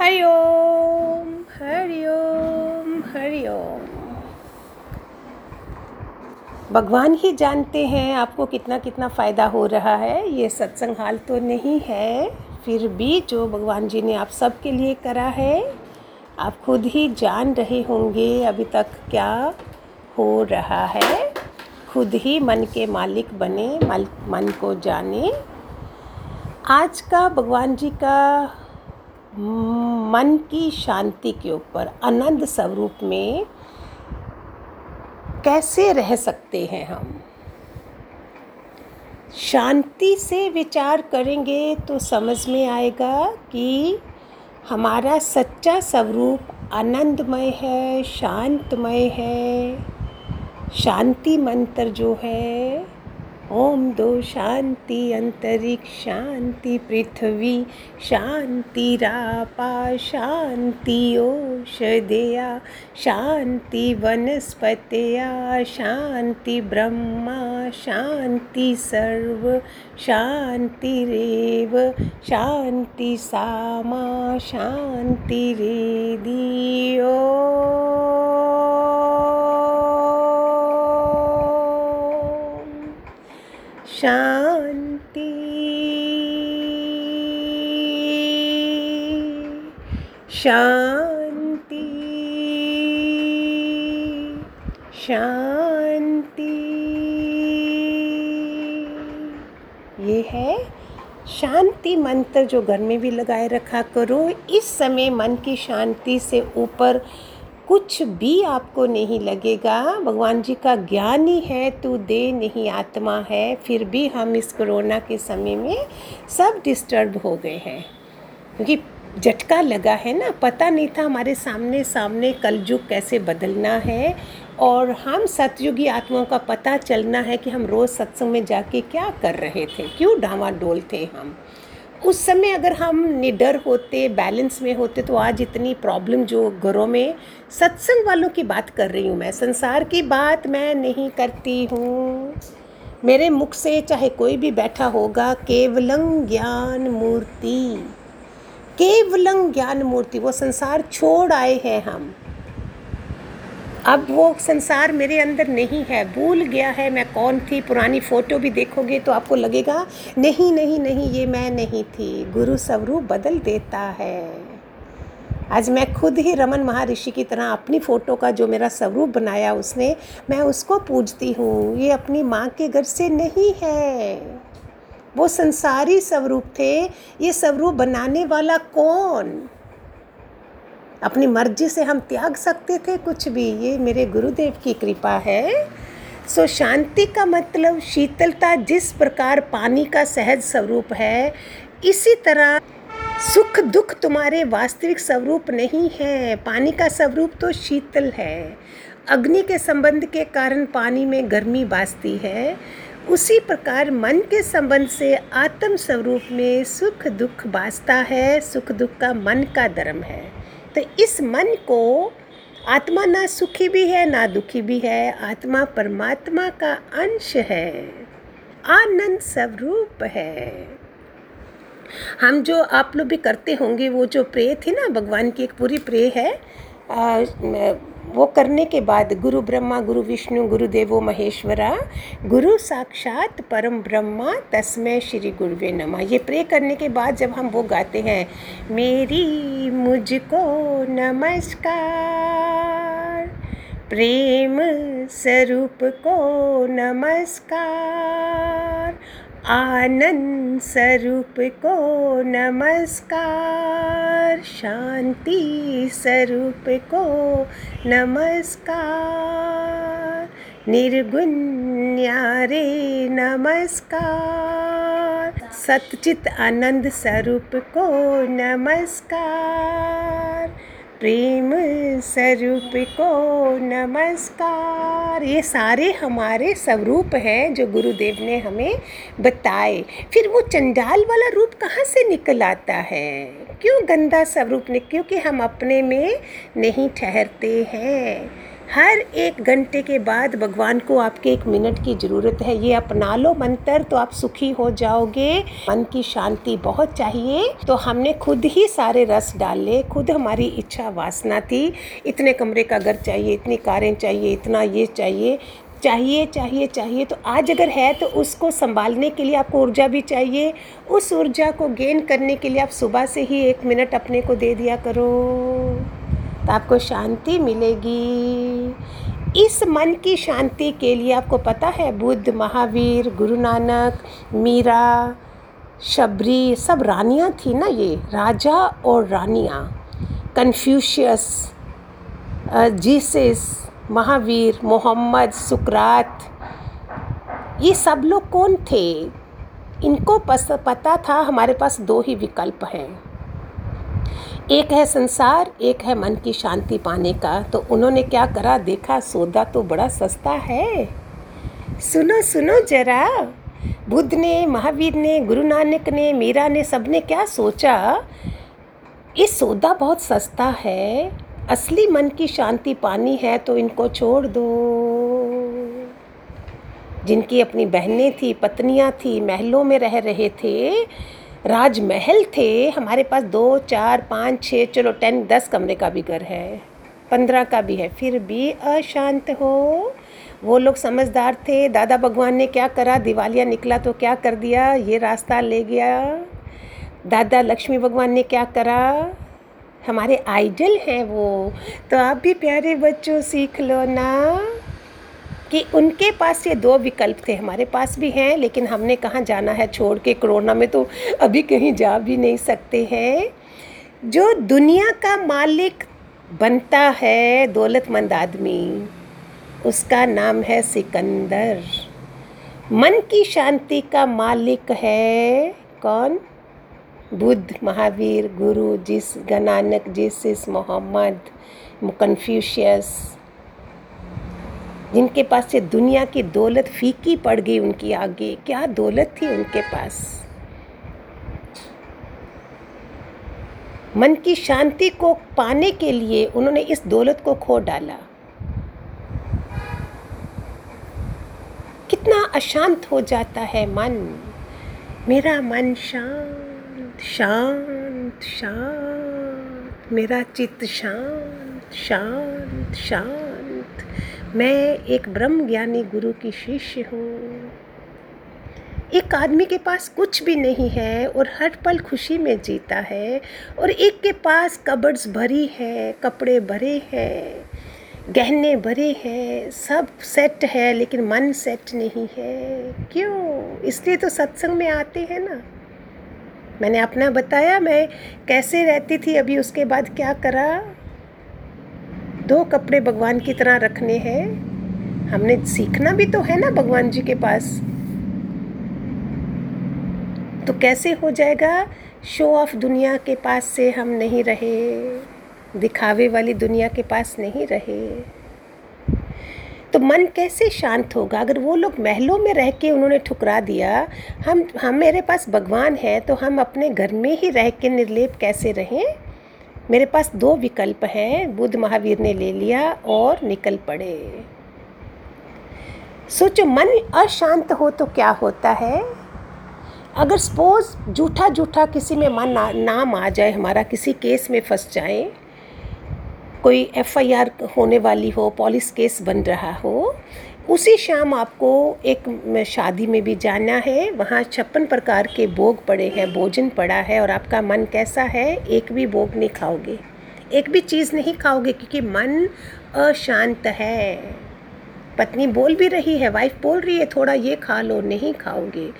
हरि ओम हरि ओम हरि ओम। भगवान ही जानते हैं आपको कितना कितना फ़ायदा हो रहा है। ये सत्संग हाल तो नहीं है। फिर भी जो भगवान जी ने आप सबके लिए करा है, आप खुद ही जान रहे होंगे अभी तक क्या हो रहा है। खुद ही मन के मालिक बने मन को जाने। आज का भगवान जी का मन की शांति के ऊपर, आनंद स्वरूप में कैसे रह सकते हैं हम? शांति से विचार करेंगे तो समझ में आएगा कि हमारा सच्चा स्वरूप आनंदमय है, शांतमय है। शांति मंत्र जो है ओम दो शांति, अंतरिक्ष शांति, पृथ्वी शांति, रापा शांति, औषधया शांति, वनस्पतया शांति, ब्रह्मा शांति, सर्व शांतिरेव शांति, सामा शांतिरेदी ओ शांति। शांति। शांति। ये है शांति मंत्र जो घर में भी लगाए रखा करो। इस समय मन की शांति से ऊपर कुछ भी आपको नहीं लगेगा। भगवान जी का ज्ञान ही है तू दे नहीं, आत्मा है, फिर भी हम इस कोरोना के समय में सब डिस्टर्ब हो गए हैं। क्योंकि झटका लगा है ना, पता नहीं था हमारे सामने सामने कलयुग कैसे बदलना है और हम सतयुगी आत्माओं का पता चलना है कि हम रोज़ सत्संग में जाके क्या कर रहे थे, क्यों डावाडोल थे हम। उस समय अगर हम निडर होते बैलेंस में होते तो आज इतनी प्रॉब्लम जो घरों में सत्संग वालों की बात कर रही हूँ मैं। संसार की बात मैं नहीं करती हूँ। मेरे मुख से चाहे कोई भी बैठा होगा, केवलंग ज्ञान मूर्ति। केवलंग ज्ञान मूर्ति, वो संसार छोड़ आए हैं हम। अब वो संसार मेरे अंदर नहीं है। भूल गया है मैं कौन थी, पुरानी फ़ोटो भी देखोगे तो आपको लगेगा, नहीं नहीं नहीं, ये मैं नहीं थी। गुरु स्वरूप बदल देता है। आज मैं खुद ही रमन महर्षि की तरह अपनी फ़ोटो का जो मेरा स्वरूप बनाया उसने, मैं उसको पूजती हूँ। ये अपनी माँ के घर से नहीं है। वो संसारी स्वरूप थे। ये स्वरूप बनाने वाला कौन? अपनी मर्ज़ी से हम त्याग सकते थे कुछ भी। ये मेरे गुरुदेव की कृपा है। सो so, शांति का मतलब शीतलता जिस प्रकार पानी का सहज स्वरूप है इसी तरह सुख दुख तुम्हारे वास्तविक स्वरूप नहीं है। पानी का स्वरूप तो शीतल है। अग्नि के संबंध के कारण पानी में गर्मी बाजती है। उसी प्रकार मन के संबंध से आत्म स्वरूप में सुख दुख बाजता है। सुख दुख का मन का धर्म है। तो इस मन को आत्मा ना सुखी भी है ना दुखी भी है। आत्मा परमात्मा का अंश है। आनंद स्वरूप है। हम जो आप लोग भी करते होंगे वो जो प्रे थी ना भगवान की एक पूरी प्रे है। आ, वो करने के बाद गुरु ब्रह्मा, गुरु विष्णु, गुरु देवो महेश्वरा, गुरु साक्षात परम ब्रह्मा तस्मय श्री गुरुवे नमा। ये प्रे करने के बाद जब हम वो गाते हैं, मेरी मुझको नमस्कार, प्रेम स्वरूप को नमस्कार आनंद स्वरूप को नमस्कार, शांति स्वरूप को नमस्कार, निर्गुण न्यारे नमस्कार, सतचित आनंद स्वरूप को नमस्कार। प्रेम स्वरूप को नमस्कार। ये सारे हमारे स्वरूप हैं जो गुरुदेव ने हमें बताए। फिर वो चंडाल वाला रूप कहाँ से निकल आता है? क्यों गंदा स्वरूप ने क्योंकि हम अपने में नहीं ठहरते हैं। हर एक घंटे के बाद भगवान को आपके एक मिनट की ज़रूरत है। ये अपना लो मंत्र तो आप सुखी हो जाओगे। मन की शांति बहुत चाहिए। तो हमने खुद ही सारे रस डाले खुद हमारी इच्छा वासना थी। इतने कमरे का घर चाहिए, इतनी कारें चाहिए, इतना ये चाहिए। चाहिए चाहिए चाहिए। तो आज अगर है तो उसको संभालने के लिए आपको ऊर्जा भी चाहिए। उस ऊर्जा को गेन करने के लिए आप सुबह से ही एक मिनट अपने को दे दिया करो। तो आपको शांति मिलेगी। इस मन की शांति के लिए आपको पता है, बुद्ध, महावीर, गुरु नानक, मीरा, शबरी, सब रानियाँ थी ना ये, राजा और रानियाँ, कन्फ्यूशियस जीसस, महावीर, मोहम्मद, सुकरात, ये सब लोग कौन थे? इनको पता था, हमारे पास दो ही विकल्प हैं। एक है संसार, एक है मन की शांति पाने का। तो उन्होंने क्या करा? देखा, सौदा तो बड़ा सस्ता है। सुनो सुनो जरा। बुद्ध ने, महावीर ने, गुरु नानक ने, मीरा ने सबने क्या सोचा? ये सौदा बहुत सस्ता है। असली मन की शांति पानी है तो इनको छोड़ दो। जिनकी अपनी बहनें थी, पत्नियाँ थी, महलों में रह रहे थे राजमहल थे। हमारे पास दो, चार, पाँच छः चलो टेन दस कमरे का भी घर है। पंद्रह का भी है। फिर भी अशांत हो। वो लोग समझदार थे। दादा भगवान ने क्या करा? दिवालिया निकला तो क्या कर दिया? ये रास्ता ले गया। दादा लक्ष्मी भगवान ने क्या करा? हमारे आइडल हैं वो। तो आप भी प्यारे बच्चों, सीख लो ना। कि उनके पास ये दो विकल्प थे, हमारे पास भी हैं, लेकिन हमने कहाँ जाना है छोड़ के? कोरोना में तो अभी कहीं जा भी नहीं सकते हैं। जो दुनिया का मालिक बनता है, दौलतमंद आदमी, उसका नाम है सिकंदर। मन की शांति का मालिक है कौन? बुद्ध, महावीर, गुरु, जिस गनानक, जिस मोहम्मद कन्फ्यूशियस जिनके पास से दुनिया की दौलत फीकी पड़ गई उनकी आगे, क्या दौलत थी उनके पास? मन की शांति को पाने के लिए उन्होंने इस दौलत को खो डाला। कितना अशांत हो जाता है मन। मेरा मन शांत शांत शांत। मेरा चित्त शांत शांत शांत। मैं एक ब्रह्म ज्ञानी गुरु की शिष्य हूँ। एक आदमी के पास कुछ भी नहीं है और हर पल खुशी में जीता है और एक के पास कबर्ड्स भरी है, कपड़े भरे हैं, गहने भरे हैं, सब सेट है लेकिन मन सेट नहीं है। क्यों? इसलिए तो सत्संग में आते हैं ना। मैंने अपना बताया, मैं कैसे रहती थी, अभी उसके बाद क्या करा? दो कपड़े भगवान की तरह रखने हैं। हमने सीखना भी तो है ना भगवान जी के पास। तो कैसे हो जाएगा? शो ऑफ़ दुनिया के पास से हम नहीं रहे। दिखावे वाली दुनिया के पास नहीं रहे। तो मन कैसे शांत होगा? अगर वो लोग महलों में रह के उन्होंने ठुकरा दिया, हम हम मेरे पास भगवान है तो हम अपने घर में ही रह के निर्लेप कैसे रहें? मेरे पास दो विकल्प हैं बुद्ध महावीर ने ले लिया और निकल पड़े। सोचो मन अशांत हो तो क्या होता है? अगर सपोज़ झूठा झूठा किसी में मन ना, नाम आ जाए हमारा किसी केस में फंस जाए कोई एफआईआर होने वाली हो पुलिस केस बन रहा हो उसी शाम आपको एक शादी में भी जाना है। वहाँ छप्पन प्रकार के भोग पड़े हैं, भोजन पड़ा है और आपका मन कैसा है, एक भी भोग नहीं खाओगे। एक भी चीज़ नहीं खाओगे क्योंकि मन अशांत है। पत्नी बोल भी रही है वाइफ बोल रही है, थोड़ा ये खा लो, नहीं खाओगे।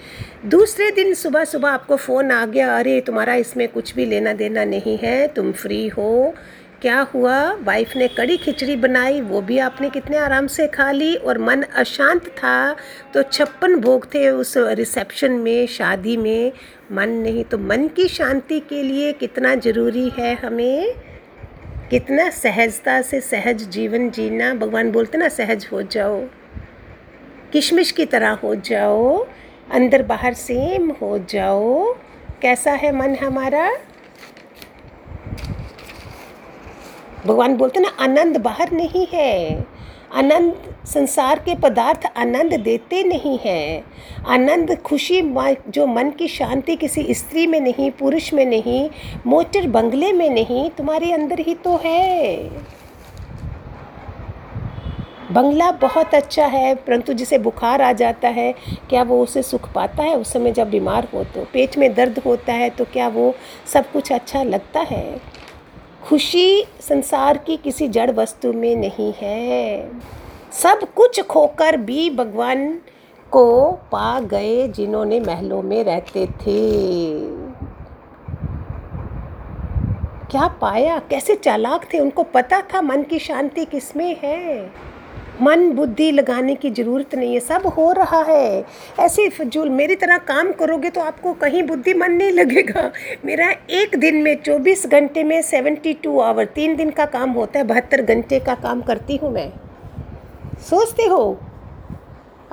दूसरे दिन सुबह सुबह आपको फ़ोन आ गया, अरे, तुम्हारा इसमें कुछ भी लेना देना नहीं है, तुम फ्री हो। क्या हुआ? वाइफ ने कड़ी खिचड़ी बनाई, वो भी आपने कितने आराम से खा ली और मन अशांत था। तो छप्पन भोग थे उस रिसेप्शन में, शादी में। मन नहीं तो मन की शांति के लिए कितना ज़रूरी है हमें? कितना सहजता से सहज जीवन जीना। भगवान बोलते ना, सहज हो जाओ। किशमिश की तरह हो जाओ। अंदर बाहर सेम हो जाओ। कैसा है मन हमारा? भगवान बोलते ना, आनंद बाहर नहीं है। आनंद संसार के पदार्थ आनंद देते नहीं हैं। आनंद खुशी जो मन की शांति किसी स्त्री में नहीं, पुरुष में नहीं, मोटर बंगले में नहीं, तुम्हारे अंदर ही तो है। बंगला बहुत अच्छा है, परंतु जिसे बुखार आ जाता है, क्या वो उसे सुख पाता है? उस समय जब बीमार हो तो पेट में दर्द होता है तो क्या वो सब कुछ अच्छा लगता है? खुशी संसार की किसी जड़ वस्तु में नहीं है। सब कुछ खोकर भी भगवान को पा गए जिन्होंने महलों में रहते थे। क्या पाया? कैसे चालाक थे? उनको पता था मन की शांति किसमें है। मन बुद्धि लगाने की ज़रूरत नहीं है, सब हो रहा है। ऐसे फजूल, मेरी तरह काम करोगे तो आपको कहीं बुद्धि मन नहीं लगेगा। मेरा एक दिन में 24 घंटे में 72 आवर, तीन दिन का काम होता है, बहत्तर घंटे का काम करती हूँ मैं। सोचते हो?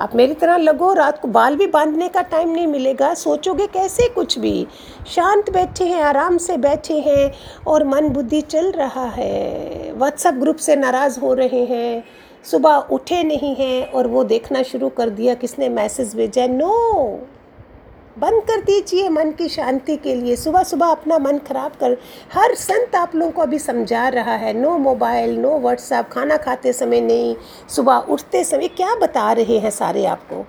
आप मेरी तरह लगो, रात को बाल भी बांधने का टाइम नहीं मिलेगा। सोचोगे कैसे कुछ भी? शांत बैठे हैं, आराम से बैठे हैं और मन बुद्धि चल रहा है। व्हाट्सएप ग्रुप से नाराज़ हो रहे हैं। सुबह उठे नहीं हैं और वो देखना शुरू कर दिया, किसने मैसेज भेजा? नो बंद कर दीजिए मन की शांति के लिए। सुबह सुबह अपना मन खराब कर। हर संत आप लोगों को अभी समझा रहा है। नो मोबाइल नो व्हाट्सएप खाना खाते समय नहीं, सुबह उठते समय। क्या बता रहे हैं सारे आपको?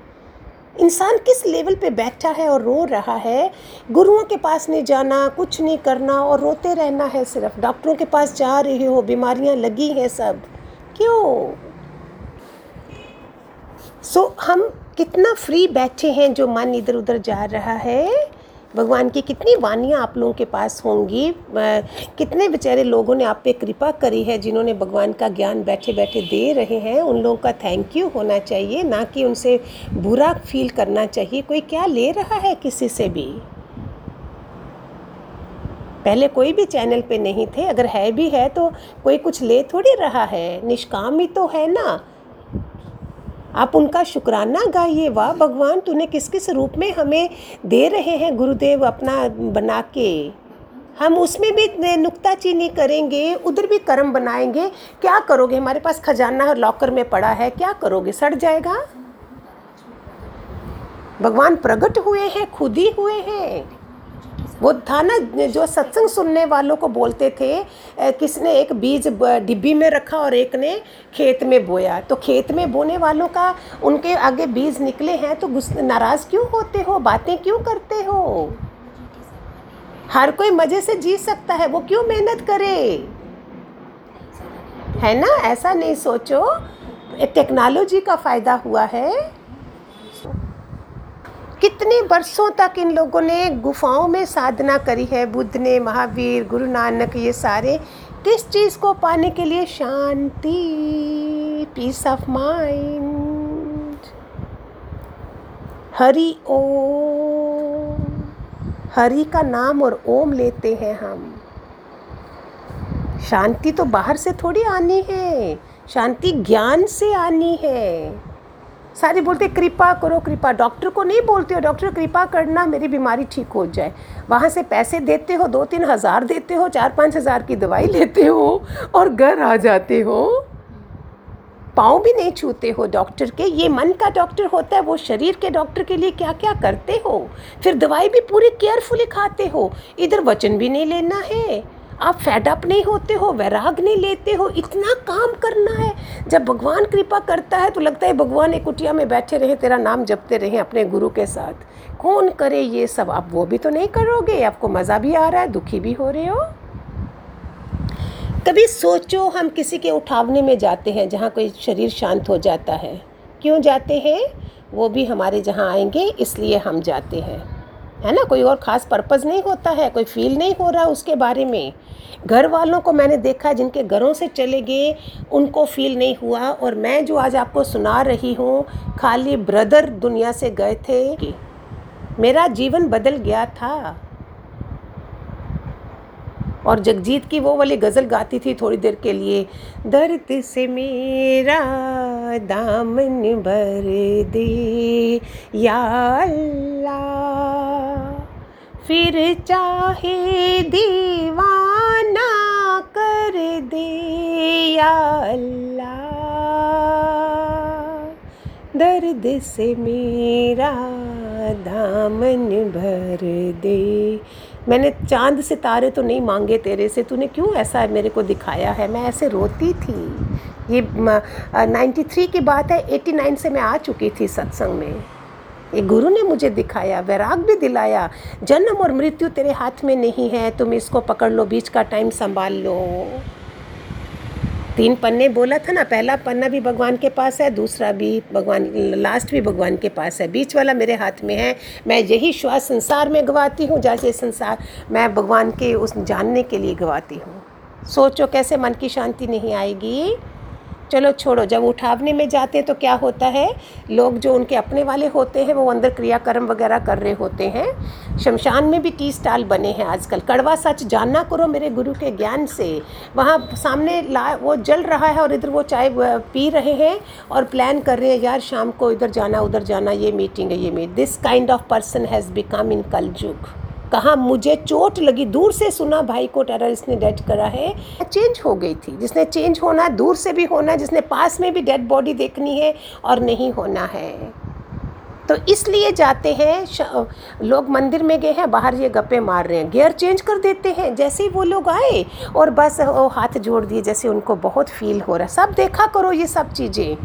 इंसान किस लेवल पे बैठा है और रो रहा है? गुरुओं के पास नहीं जाना, कुछ नहीं करना और रोते रहना है सिर्फ़। डॉक्टरों के पास जा रहे हो, बीमारियाँ लगी हैं सब। क्यों? सो so, हम कितना फ्री बैठे हैं जो मन इधर उधर जा रहा है? भगवान की कितनी वानियाँ आप लोगों के पास होंगी? कितने बेचारे लोगों ने आप पे कृपा करी है जिन्होंने भगवान का ज्ञान बैठे बैठे दे रहे हैं? उन लोगों का थैंक यू होना चाहिए ना कि उनसे बुरा फील करना चाहिए। कोई क्या ले रहा है किसी से भी? पहले कोई भी चैनल पे नहीं थे अगर है भी है तो कोई कुछ ले थोड़ी रहा है। निष्काम ही तो है ना। आप उनका शुक्राना गाइए, वाह भगवान, तूने किस किस रूप में हमें दे रहे हैं गुरुदेव अपना बना के? हम उसमें भी नुकताचीनी करेंगे, उधर भी कर्म बनाएँगे। क्या करोगे? हमारे पास खजाना लॉकर में पड़ा है, क्या करोगे? सड़ जाएगा? भगवान प्रकट हुए हैं, खुद ही हुए हैं। वो था ना, जो सत्संग सुनने वालों को बोलते थे किसने एक बीज डिब्बी में रखा और एक ने खेत में बोया। तो खेत में बोने वालों का, उनके आगे बीज निकले हैं तो नाराज़ क्यों होते हो? बातें क्यों करते हो? हर कोई मज़े से जी सकता है, वो क्यों मेहनत करे? है ना? ऐसा नहीं सोचो। टेक्नोलॉजी का फ़ायदा हुआ है। कितने वर्षों तक इन लोगों ने गुफाओं में साधना करी है? बुद्ध ने, महावीर, गुरु नानक, ये सारे। किस चीज़ को पाने के लिए? शांति peace of mind Hari Om. Hari का नाम और ओम लेते हैं हम। शांति तो बाहर से थोड़ी आनी है। शांति ज्ञान से आनी है। सारे बोलते, कृपा करो, कृपा। डॉक्टर को नहीं बोलते हो, डॉक्टर, कृपा करना मेरी बीमारी ठीक हो जाए। वहाँ से पैसे देते हो दो तीन हज़ार देते हो चार पाँच हज़ार की दवाई लेते हो और घर आ जाते हो। पाँव भी नहीं छूते हो डॉक्टर के। ये मन का डॉक्टर होता है, वो शरीर के डॉक्टर के लिए क्या क्या करते हो? फिर दवाई भी पूरी केयरफुली खाते हो। इधर वचन भी नहीं लेना है। आप फेडअप नहीं होते हो, वैराग नहीं लेते हो, इतना काम करना है। जब भगवान कृपा करता है तो लगता है भगवान एक कुटिया में बैठे रहे, तेरा नाम जपते रहे अपने गुरु के साथ। कौन करे ये सब? आप वो भी तो नहीं करोगे, आपको मज़ा भी आ रहा है, दुखी भी हो रहे हो। कभी सोचो, हम किसी के उठावने में जाते हैं, जहाँ कोई शरीर शांत हो जाता है। क्यों जाते हैं? वो भी हमारे जहाँ आएँगे, इसलिए हम जाते हैं। है ना? कोई और ख़ास पर्पज़ नहीं होता है, कोई फील नहीं हो रहा उसके बारे में। घर वालों को मैंने देखा जिनके घरों से चले गए, उनको फील नहीं हुआ और मैं जो आज आपको सुना रही हूँ, खाली ब्रदर दुनिया से गए थे, मेरा जीवन बदल गया था। और जगजीत की वो वाली गज़ल गाती थी थोड़ी देर के लिए, दर्द से मेरा दामन भर दे, या अल्लाह, फिर चाहे दीवाना कर दे, या अल्लाह, दर्द से मेरा दामन भर दे मैंने चाँद सितारे तो नहीं मांगे तेरे से, तूने क्यों ऐसा मेरे को दिखाया है? मैं ऐसे रोती थी। ये नाइन्टी थ्री की बात है एटी नाइन से मैं आ चुकी थी सत्संग में। ये गुरु ने मुझे दिखाया, वैराग भी दिलाया, जन्म और मृत्यु तेरे हाथ में नहीं है, तुम इसको पकड़ लो, बीच का टाइम संभाल लो। तीन पन्ने बोला था ना, पहला पन्ना भी भगवान के पास है, दूसरा भी भगवान लास्ट भी भगवान के पास है। बीच वाला मेरे हाथ में है, मैं यही श्वास संसार में गवाती हूँ जैसे संसार, मैं भगवान के उस जानने के लिए गवाती हूँ। सोचो कैसे मन की शांति नहीं आएगी। चलो छोड़ो, जब उठावने में जाते हैं तो क्या होता है? लोग जो उनके अपने वाले होते हैं, वो अंदर क्रियाक्रम वगैरह कर रहे होते हैं। शमशान में भी टी स्टाल बने हैं आजकल। कड़वा सच जानना करो मेरे गुरु के ज्ञान से। वहाँ सामने ला, वो जल रहा है और इधर वो चाय पी रहे हैं और प्लान कर रहे हैं, यार शाम को इधर जाना, उधर जाना, ये मीटिंग है, ये meet this kind of person has become in कलजुग कहा, मुझे चोट लगी, दूर से सुना भाई को टेररिस्ट ने डेड करा है। चेंज हो गई थी। जिसने चेंज होना, दूर से भी होना, जिसने पास में भी डेड बॉडी देखनी है और नहीं होना है। तो इसलिए जाते हैं लोग मंदिर में गए हैं, बाहर ये गप्पे मार रहे हैं। गियर चेंज कर देते हैं। जैसे ही वो लोग आए और बस वो हाथ जोड़ दिए, जैसे उनको बहुत फील हो रहा सब देखा करो ये सब चीज़ें।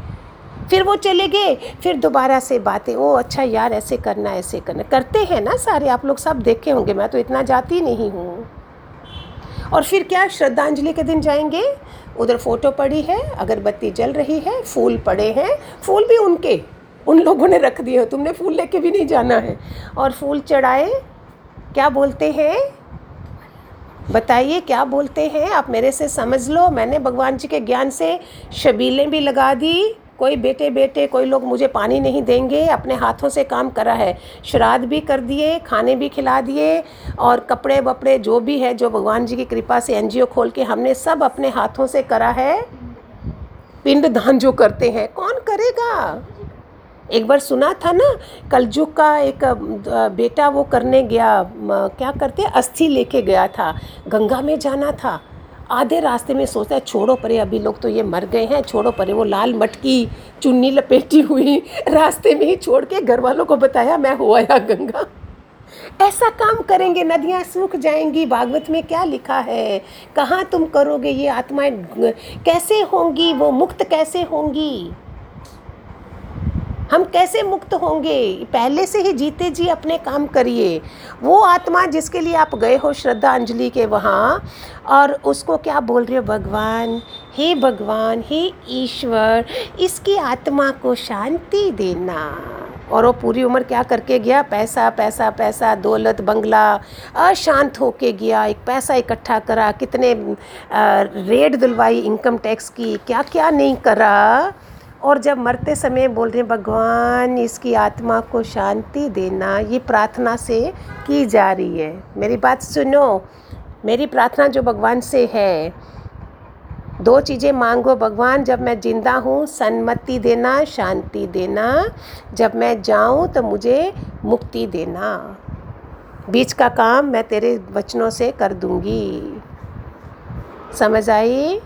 फिर वो चले गए, फिर दोबारा से बातें, ओ अच्छा यार, ऐसे करना ऐसे करना। करते हैं ना सारे, आप लोग सब देखे होंगे, मैं तो इतना जाती नहीं हूँ। और फिर क्या, श्रद्धांजलि के दिन जाएँगे? उधर फ़ोटो पड़ी है, अगरबत्ती जल रही है, फूल पड़े हैं, फूल भी उनके, उन लोगों ने रख दिए हो, तुमने फूल लेके भी नहीं जाना है। और फूल चढ़ाए, क्या बोलते हैं? बताइए, क्या बोलते हैं? आप मेरे से समझ लो, मैंने भगवान जी के ज्ञान से शबीलें भी लगा दी कोई बेटे बेटे, कोई लोग मुझे पानी नहीं देंगे, अपने हाथों से काम करा है। श्राद्ध भी कर दिए, खाने भी खिला दिए, और कपड़े, वपड़े जो भी है, जो भगवान जी की कृपा से एनजीओ खोल के हमने सब अपने हाथों से करा है। पिंड दान जो करते हैं, कौन करेगा? एक बार सुना था ना, कलजुग का एक बेटा वो करने गया क्या करते? अस्थि लेके गया था। गंगा में जाना था। आधे रास्ते में सोचता है छोड़ो परे, अभी लोग तो ये मर गए हैं, छोड़ो परे, वो लाल मटकी चुन्नी लपेटी हुई रास्ते में ही छोड़ के घर वालों को बताया, मैं हो आया गंगा। ऐसा काम करेंगे, नदियाँ सूख जाएँगी, भागवत में क्या लिखा है? कहाँ तुम करोगे ये आत्माएँ? कैसे होंगी वो मुक्त कैसे होंगी? हम कैसे मुक्त होंगे? पहले से ही जीते जी अपने काम करिए। वो आत्मा जिसके लिए आप गए हो श्रद्धांजलि के वहाँ, और उसको क्या बोल रहे हो? भगवान, हे भगवान, हे ईश्वर, इसकी आत्मा को शांति देना। और वो पूरी उम्र क्या करके गया? पैसा पैसा पैसा, दौलत, बंगला, अशांत होके गया। एक पैसा इकट्ठा करा, कितने रेड दिलवाई इनकम टैक्स की क्या क्या नहीं करा? और जब मरते समय बोल रहे हैं, भगवान, इसकी आत्मा को शांति देना, ये प्रार्थना से की जा रही है। मेरी बात सुनो, मेरी प्रार्थना जो भगवान से है, दो चीज़ें मांगो। भगवान, जब मैं ज़िंदा हूँ, सन्मति देना, शांति देना। जब मैं जाऊँ तो मुझे मुक्ति देना। बीच का काम मैं तेरे वचनों से कर दूँगी। समझ आई?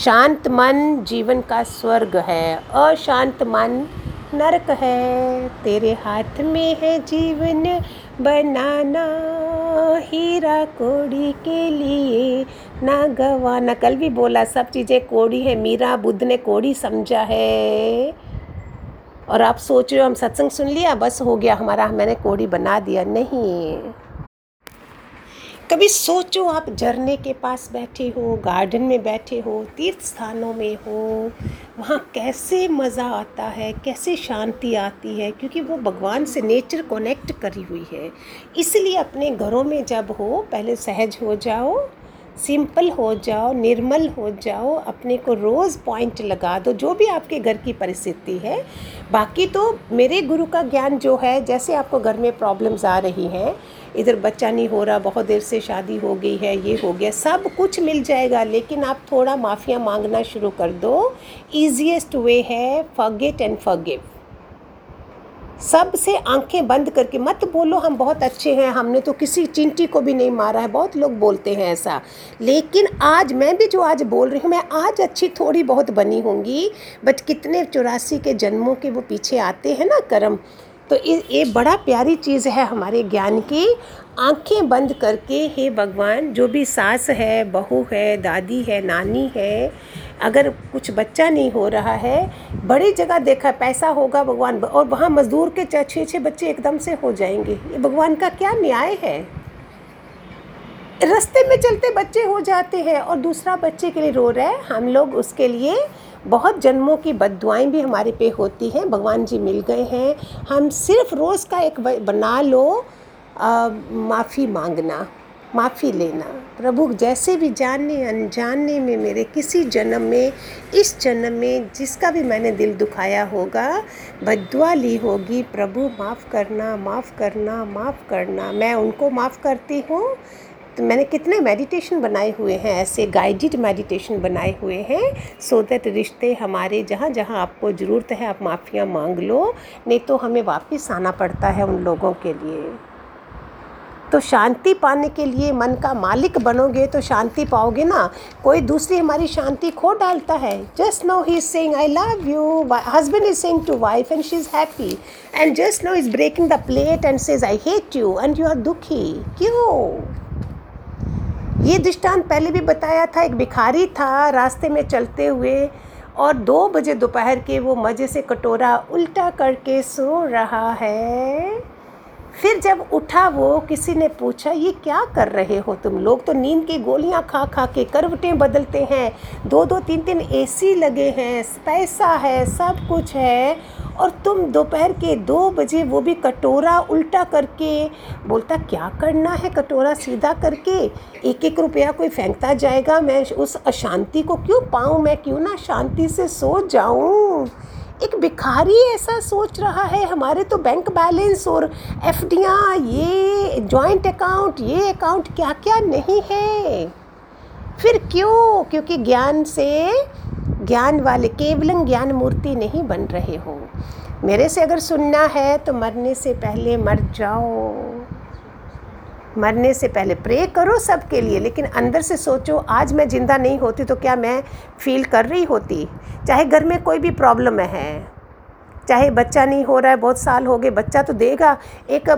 शांत मन जीवन का स्वर्ग है, अशांत मन नरक है। तेरे हाथ में है जीवन, बनाना हीरा कोड़ी के लिए। ना गवाना कल भी बोला, सब चीज़ें कोड़ी है। मीरा बुद्ध ने कोड़ी समझा है। और आप सोच रहे हो, हम सत्संग सुन लिया, बस हो गया हमारा, मैंने कोड़ी बना दिया। नहीं। कभी सोचो आप झरने के पास बैठे हो, गार्डन में बैठे हो तीर्थ स्थानों में हो, वहाँ कैसे मज़ा आता है, कैसे शांति आती है, क्योंकि वो भगवान से नेचर कनेक्ट करी हुई है। इसलिए अपने घरों में जब हो, पहले सहज हो जाओ, सिंपल हो जाओ, निर्मल हो जाओ, अपने को रोज़ पॉइंट लगा दो, जो भी आपके घर की परिस्थिति है। बाकी तो मेरे गुरु का ज्ञान जो है, जैसे आपको घर में प्रॉब्लम्स आ रही हैं इधर बच्चा नहीं हो रहा, बहुत देर से शादी हो गई है, ये हो गया, सब कुछ मिल जाएगा, लेकिन आप थोड़ा माफ़िया मांगना शुरू कर दो। ईजिएस्ट वे है फॉरगेट एंड फॉरगिव सबसे आँखें बंद करके मत बोलो, हम बहुत अच्छे हैं, हमने तो किसी चिंटी को भी नहीं मारा है, बहुत लोग बोलते हैं ऐसा। लेकिन आज मैं भी जो आज बोल रही हूँ, मैं आज अच्छी थोड़ी बहुत बनी होंगी बट कितने चौरासी के जन्मों के वो पीछे आते हैं ना, कर्म। तो ये बड़ा प्यारी चीज़ है हमारे ज्ञान की। आँखें बंद करके, हे भगवान, जो भी सास है, बहू है, दादी है, नानी है, अगर कुछ बच्चा नहीं हो रहा है, बड़ी जगह देखा, पैसा होगा भगवान, और वहाँ मज़दूर के छः छः बच्चे एकदम से हो जाएँगे। ये भगवान का क्या न्याय है? रास्ते में चलते बच्चे हो जाते हैं और दूसरा बच्चे के लिए रो रहा है, हम लोग उसके लिए बहुत जन्मों की बदुआएँ भी हमारे पे होती हैं, भगवान जी मिल गए हैं। हम सिर्फ़ रोज़ का एक बना लो माफ़ी मांगना, माफ़ी लेना। प्रभु, जैसे भी जानने अनजाने में मेरे किसी जन्म में, इस जन्म में जिसका भी मैंने दिल दुखाया होगा, बदुआ ली होगी, प्रभु, माफ़ करना माफ़ करना माफ़ करना। मैं उनको माफ़ करती हूँ तो मैंने कितने मेडिटेशन बनाए हुए हैं, ऐसे गाइडेड मेडिटेशन बनाए हुए हैं सो दैट रिश्ते हमारे जहाँ जहाँ आपको ज़रूरत है, आप माफ़ियाँ मांग लो, नहीं तो हमें वापस आना पड़ता है उन लोगों के लिए। तो शांति पाने के लिए मन का मालिक बनोगे तो शांति पाओगे ना। कोई दूसरी हमारी शांति खो डालता है। Just know he is saying I love you husband is saying to wife and she is happy and just know is breaking the plate and says I hate you and you are दुखी क्यों ये दृष्टांत पहले भी बताया था, एक भिखारी था रास्ते में चलते हुए और दो बजे दोपहर के वो मज़े से कटोरा उल्टा करके सो रहा है। फिर जब उठा वो, किसी ने पूछा, ये क्या कर रहे हो तुम लोग? तो नींद की गोलियाँ खा खा के करवटें बदलते हैं दो दो तीन तीन एसी लगे हैं, पैसा है, सब कुछ है और तुम दोपहर के दो बजे वो भी कटोरा उल्टा करके। बोलता, क्या करना है कटोरा सीधा करके? एक एक रुपया कोई फेंकता जाएगा। मैं उस अशांति को क्यों पाऊँ? मैं क्यों ना शांति से सो जाऊँ? एक भिखारी ऐसा सोच रहा है, हमारे तो बैंक बैलेंस और एफ़ ये जॉइंट अकाउंट ये अकाउंट क्या क्या नहीं है? फिर क्यों? क्योंकि ज्ञान से ज्ञान वाले, केवल ज्ञान मूर्ति नहीं बन रहे हो। मेरे से अगर सुनना है तो मरने से पहले मर जाओ। मरने से पहले प्रे करो सबके लिए, लेकिन अंदर से सोचो, आज मैं ज़िंदा नहीं होती तो क्या मैं फील कर रही होती? चाहे घर में कोई भी प्रॉब्लम है, चाहे बच्चा नहीं हो रहा है, बहुत साल हो गए, बच्चा तो देगा। एक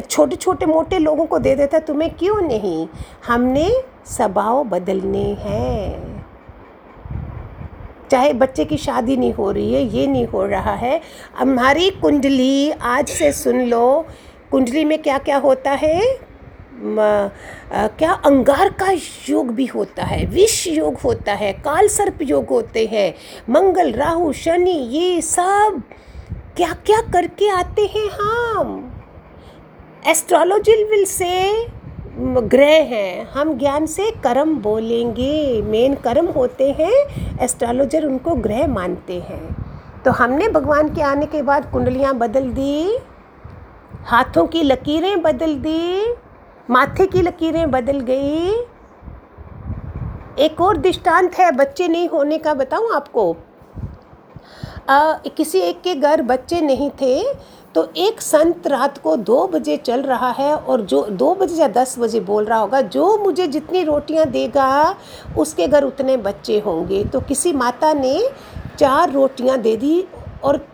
छोटे छोटे मोटे लोगों को दे देता है, तुम्हें क्यों नहीं? हमने स्वभाव बदलने हैं। चाहे बच्चे की शादी नहीं हो रही है, ये नहीं हो रहा है। हमारी कुंडली, आज से सुन लो। कुंडली में क्या क्या होता है? क्या अंगार का योग भी होता है, विष योग होता है काल सर्प योग होते हैं, मंगल, राहु, शनि, ये सब क्या क्या करके आते हैं हम? एस्ट्रोलॉजी विल से ग्रह हैं। हम ज्ञान से कर्म बोलेंगे। मेन कर्म होते हैं एस्ट्रोलॉजर उनको ग्रह मानते हैं। तो हमने भगवान के आने के बाद कुंडलियाँ बदल दी हाथों की लकीरें बदल दी माथे की लकीरें बदल गई। एक और दृष्टांत है बच्चे नहीं होने का बताऊँ आपको। आ, किसी एक के घर बच्चे नहीं थे तो एक संत रात को दो बजे चल रहा है और जो दो बजे या दस बजे बोल रहा होगा, जो मुझे जितनी रोटियाँ देगा, उसके घर उतने बच्चे होंगे। तो किसी माता ने चार रोटियाँ दे दी और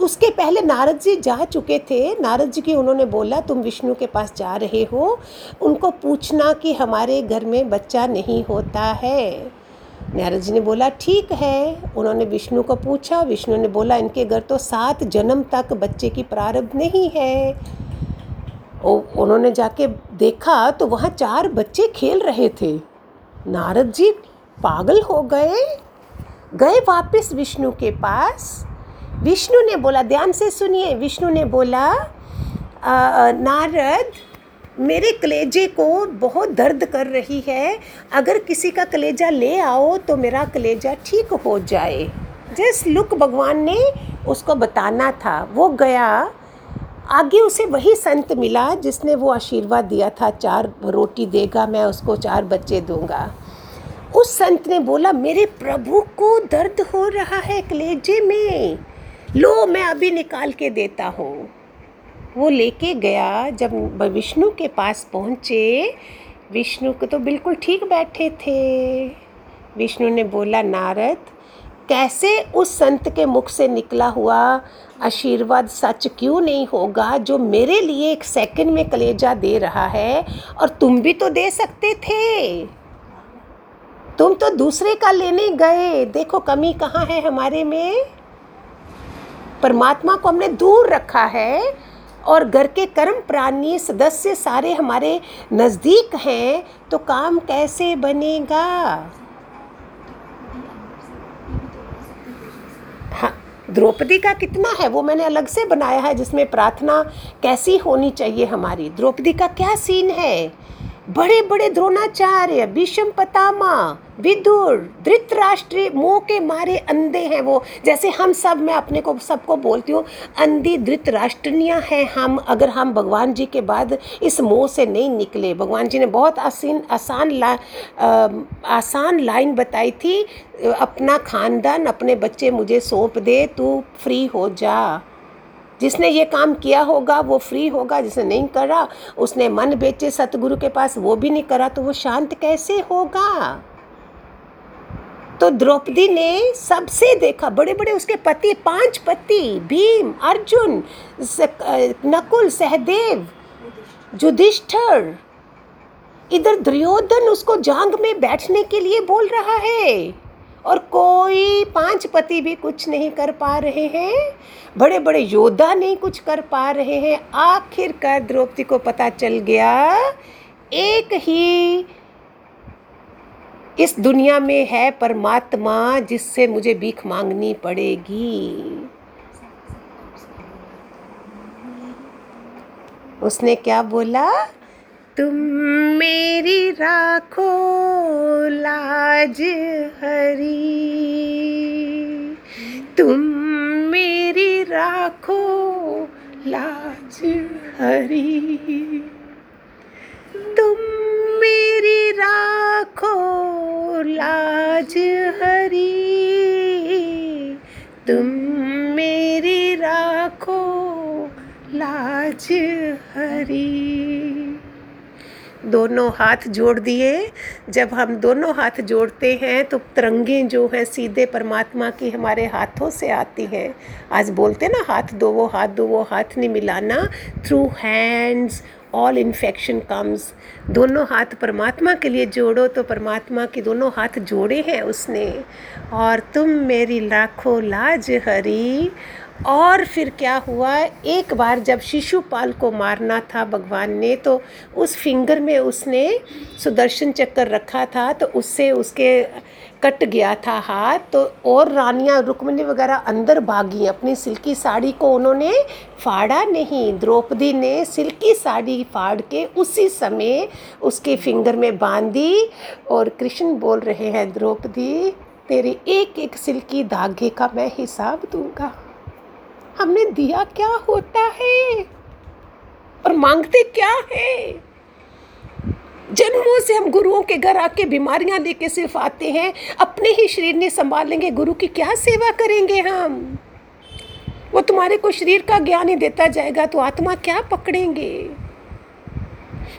उसके पहले नारद जी जा चुके थे। नारद जी की उन्होंने बोला, तुम विष्णु के पास जा रहे हो। उनको पूछना कि हमारे घर में बच्चा नहीं होता है। नारद जी ने बोला ठीक है। उन्होंने विष्णु को पूछा। विष्णु ने बोला इनके घर तो सात जन्म तक बच्चे की प्रारब्ध नहीं है। उन्होंने जाके देखा तो वहाँ चार बच्चे खेल रहे थे। नारद जी पागल हो गए। गए वापस विष्णु के पास। विष्णु ने बोला ध्यान से सुनिए। विष्णु ने बोला आ, नारद मेरे कलेजे को बहुत दर्द कर रही है। अगर किसी का कलेजा ले आओ तो मेरा कलेजा ठीक हो जाए। जिस लुक भगवान ने उसको बताना था, वो गया। आगे उसे वही संत मिला जिसने वो आशीर्वाद दिया था, चार रोटी देगा, मैं उसको चार बच्चे दूँगा। उस संत ने बोला, मेरे प्रभु को दर्द हो रहा है कलेजे में। लो, मैं अभी निकाल के देता हूँ। वो लेके गया जब विष्णु के पास पहुँचे। विष्णु को तो बिल्कुल ठीक बैठे थे। विष्णु ने बोला, नारद, कैसे उस संत के मुख से निकला हुआ आशीर्वाद सच क्यों नहीं होगा जो मेरे लिए एक सेकंड में कलेजा दे रहा है और तुम भी तो दे सकते थे? तुम तो दूसरे का लेने गए। देखो कमी कहाँ है हमारे में। परमात्मा को हमने दूर रखा है। और घर के कर्म प्राणी सदस्य सारे हमारे नज़दीक हैं तो काम कैसे बनेगा? हाँ द्रौपदी का कितना है? वो मैंने अलग से बनाया है, जिसमें प्रार्थना कैसी होनी चाहिए हमारी? द्रौपदी का क्या सीन है? बड़े बड़े द्रोणाचार्य भीष्म पतामा विदुर धृतराष्ट्र मोह के मारे अंधे हैं वो। जैसे हम सब मैं अपने को सबको बोलती हूँ अंधी धृतराष्ट्रनियाँ हैं हम अगर हम भगवान जी के बाद इस मोह से नहीं निकले। भगवान जी ने बहुत आसीन आसान ला आ, आसान लाइन बताई थी अपना खानदान अपने बच्चे मुझे सौंप दे तू फ्री हो जा। जिसने ये काम किया होगा, वो फ्री होगा, जिसने नहीं करा, उसने मन बेचे सतगुरु के पास, वो भी नहीं करा तो वो शांत कैसे होगा? तो द्रौपदी ने सबसे देखा बड़े बड़े उसके पति, पाँच पति, भीम, अर्जुन नकुल, सहदेव, युधिष्ठर, इधर दुर्योधन उसको जांग में बैठने के लिए बोल रहा है। और कोई पाँच पति भी कुछ नहीं कर पा रहे हैं। बड़े बड़े योद्धा नहीं कुछ कर पा रहे हैं। आखिरकार द्रौपदी को पता चल गया, एक ही इस दुनिया में है परमात्मा जिससे मुझे भीख मांगनी पड़ेगी। उसने क्या बोला? तुम मेरी राखो लाज हरी। तुम मेरी राखो लाज हरी। तुम मेरी राखो लाज हरी। तुम मेरी राखो लाज हरी। दोनों हाथ जोड़ दिए। जब हम दोनों हाथ जोड़ते हैं तो तरंगे जो हैं, सीधे परमात्मा की हमारे हाथों से आती हैं। आज बोलते ना, हाथ दो, वो हाथ दो, वो हाथ नहीं मिलाना। Through hands all infection comes दोनों हाथ परमात्मा के लिए जोड़ो तो परमात्मा के दोनों हाथ जोड़े हैं उसने। और तुम मेरी लाखों लाज हरी और फिर क्या हुआ? एक बार जब शिशुपाल को मारना था भगवान ने तो उस फिंगर में उसने सुदर्शन चक्कर रखा था तो उससे उसके कट गया था हाथ तो और रानियाँ रुक्मणी वगैरह अंदर भागी। अपनी सिल्की साड़ी को उन्होंने फाड़ा नहीं। द्रौपदी ने सिल्की साड़ी फाड़ के उसी समय उसके फिंगर में बांधी और कृष्ण बोल रहे हैं, द्रौपदी, तेरे एक एक सिल्की धागे का मैं हिसाब दूँगा। हमने दिया क्या होता है? और मांगते क्या है? जन्मों से हम गुरुओं के घर आके बीमारियाँ लेके सिर्फ़ आते हैं। अपने ही शरीर ने संभाल लेंगे। गुरु की क्या सेवा करेंगे हम? वो तुम्हारे को शरीर का ज्ञान ही देता जाएगा तो आत्मा क्या पकड़ेंगे?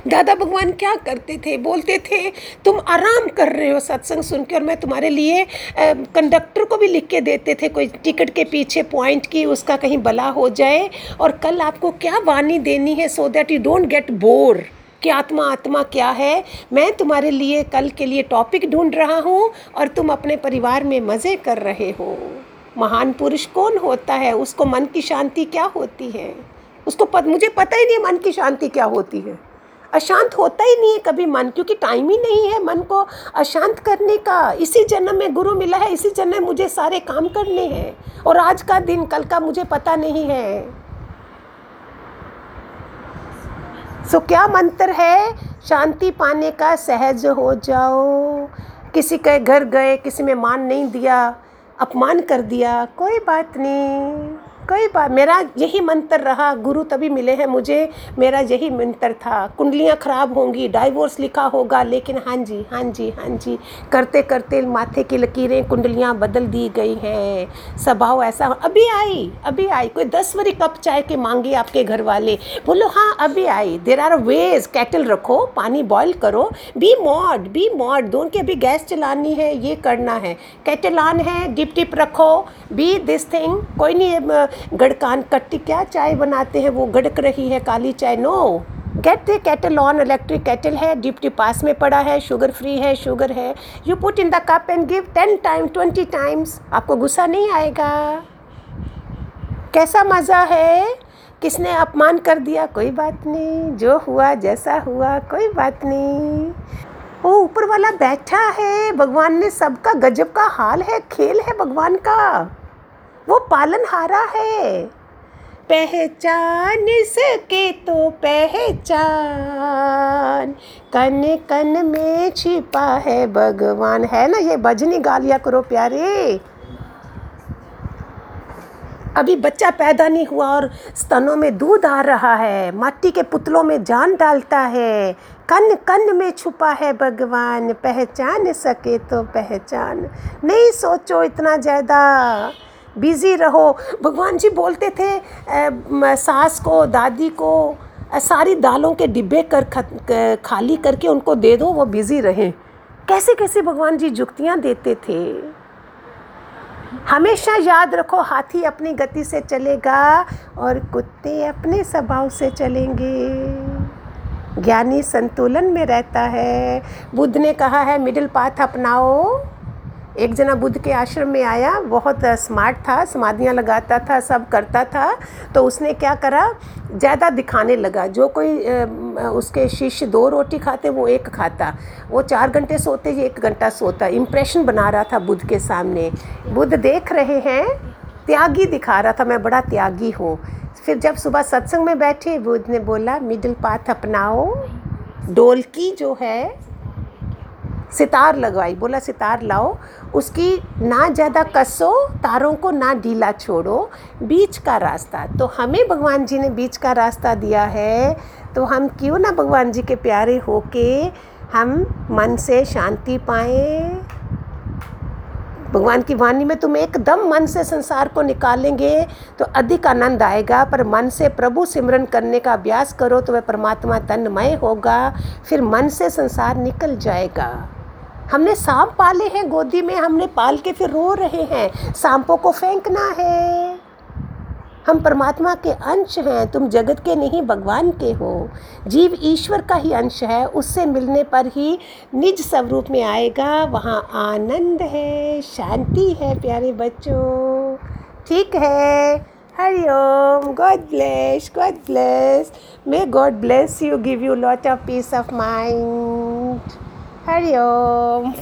दादा भगवान क्या करते थे? बोलते थे तुम आराम कर रहे हो सत्संग सुन के और मैं तुम्हारे लिए कंडक्टर को भी लिख के देते थे कोई टिकट के पीछे पॉइंट की उसका कहीं भला हो जाए और कल आपको क्या वाणी देनी है so that you don't get bore कि आत्मा आत्मा क्या है? मैं तुम्हारे लिए कल के लिए टॉपिक ढूंढ रहा हूँ और तुम अपने परिवार में मज़े कर रहे हो। महान पुरुष कौन होता है? उसको मन की शांति क्या होती है? उसको पत, मुझे पता ही नहीं मन की शांति क्या होती है। अशांत होता ही नहीं है कभी मन, क्योंकि टाइम ही नहीं है मन को अशांत करने का। इसी जन्म में गुरु मिला है, इसी जन्म में मुझे सारे काम करने हैं। और आज का दिन, कल का मुझे पता नहीं है। सो क्या मंत्र है? शांति पाने का सहज हो जाओ। किसी के घर गए, किसी में मान नहीं दिया, अपमान कर दिया, कोई बात नहीं। कोई बार, मेरा यही मंत्र रहा, गुरु तभी मिले हैं मुझे। मेरा यही मंत्र था, कुंडलियाँ खराब होंगी डाइवोर्स लिखा होगा, लेकिन हाँ जी हाँ जी हाँ जी। करते करते माथे की लकीरें कुंडलियाँ बदल दी गई हैं। स्वभाव ऐसा अभी आई अभी आई, कोई दस वरी कप चाय के मांगे आपके घर वाले बोलो हाँ अभी आई। देर आर वेज कैटल रखो, पानी बॉयल करो। बी मॉड बी मॉड दोनों की अभी गैस चलानी है, ये करना है। कैटल ऑन है डिप टिप रखो। बी दिस थिंग कोई नहीं गड़कान कट्टी, क्या चाय बनाते हैं? वो गड़क रही है काली चाय। No get the kettle on electric kettle है डिप टिप पास में पड़ा है शुगर फ्री है शुगर है। You put in the cup and give ten time twenty times आपको गुस्सा नहीं आएगा। कैसा मज़ा है? किसने अपमान कर दिया? कोई बात नहीं। जो हुआ, जैसा हुआ, कोई बात नहीं। वो ऊपर वाला बैठा है। भगवान ने सबका गजब का हाल है, खेल है भगवान का। वो पालन हारा है। पहचान सके तो पहचान। कन कन में छिपा है भगवान। है ना ये? भजनी गालिया करो प्यारे। अभी बच्चा पैदा नहीं हुआ और स्तनों में दूध आ रहा है। माटी के पुतलों में जान डालता है। कन कन में छुपा है भगवान। पहचान सके तो पहचान। नहीं सोचो इतना ज़्यादा। बिज़ी रहो। भगवान जी बोलते थे सास को, दादी को सारी दालों के डिब्बे कर खाली करके उनको दे दो, वो बिज़ी रहें। कैसे कैसे भगवान जी जुक्तियाँ देते थे? हमेशा याद रखो, हाथी अपनी गति से चलेगा और कुत्ते अपने स्वभाव से चलेंगे। ज्ञानी संतुलन में रहता है। बुद्ध ने कहा है, मिडिल पाथ अपनाओ। एक जना बुद्ध के आश्रम में आया, बहुत स्मार्ट था, समाधियाँ लगाता था, सब करता था तो उसने क्या करा, ज़्यादा दिखाने लगा। जो कोई उसके शिष्य दो रोटी खाते, वो एक खाता। वो चार घंटे सोते ये एक घंटा सोता। इम्प्रेशन बना रहा था बुद्ध के सामने। बुद्ध देख रहे हैं, त्यागी दिखा रहा था, मैं बड़ा त्यागी हूँ। फिर जब सुबह सत्संग में बैठे, बुद्ध ने बोला, मिडिल पाथ अपनाओ। डोलकी जो है सितार लगवाई, बोला, सितार लाओ। उसकी ना ज़्यादा कसो, तारों को ना ढीला छोड़ो, बीच का रास्ता। तो हमें भगवान जी ने बीच का रास्ता दिया है तो हम क्यों ना भगवान जी के प्यारे होके हम मन से शांति पाएँ? भगवान की वाणी में तुम एकदम मन से संसार को निकालेंगे तो अधिक आनंद आएगा, पर मन से प्रभु सिमरन करने का अभ्यास करो तो वह परमात्मा तन्मय होगा, फिर मन से संसार निकल जाएगा। हमने सांप पाले हैं, गोदी में हमने पाल के फिर रो रहे हैं। सांपों को फेंकना है। हम परमात्मा के अंश हैं, तुम जगत के नहीं, भगवान के हो। जीव ईश्वर का ही अंश है, उससे मिलने पर ही निज स्वरूप में आएगा, वहाँ आनंद है, शांति है, प्यारे बच्चों। ठीक है। Hariom God bless God bless may God bless you give you lot of piece of mind Hariom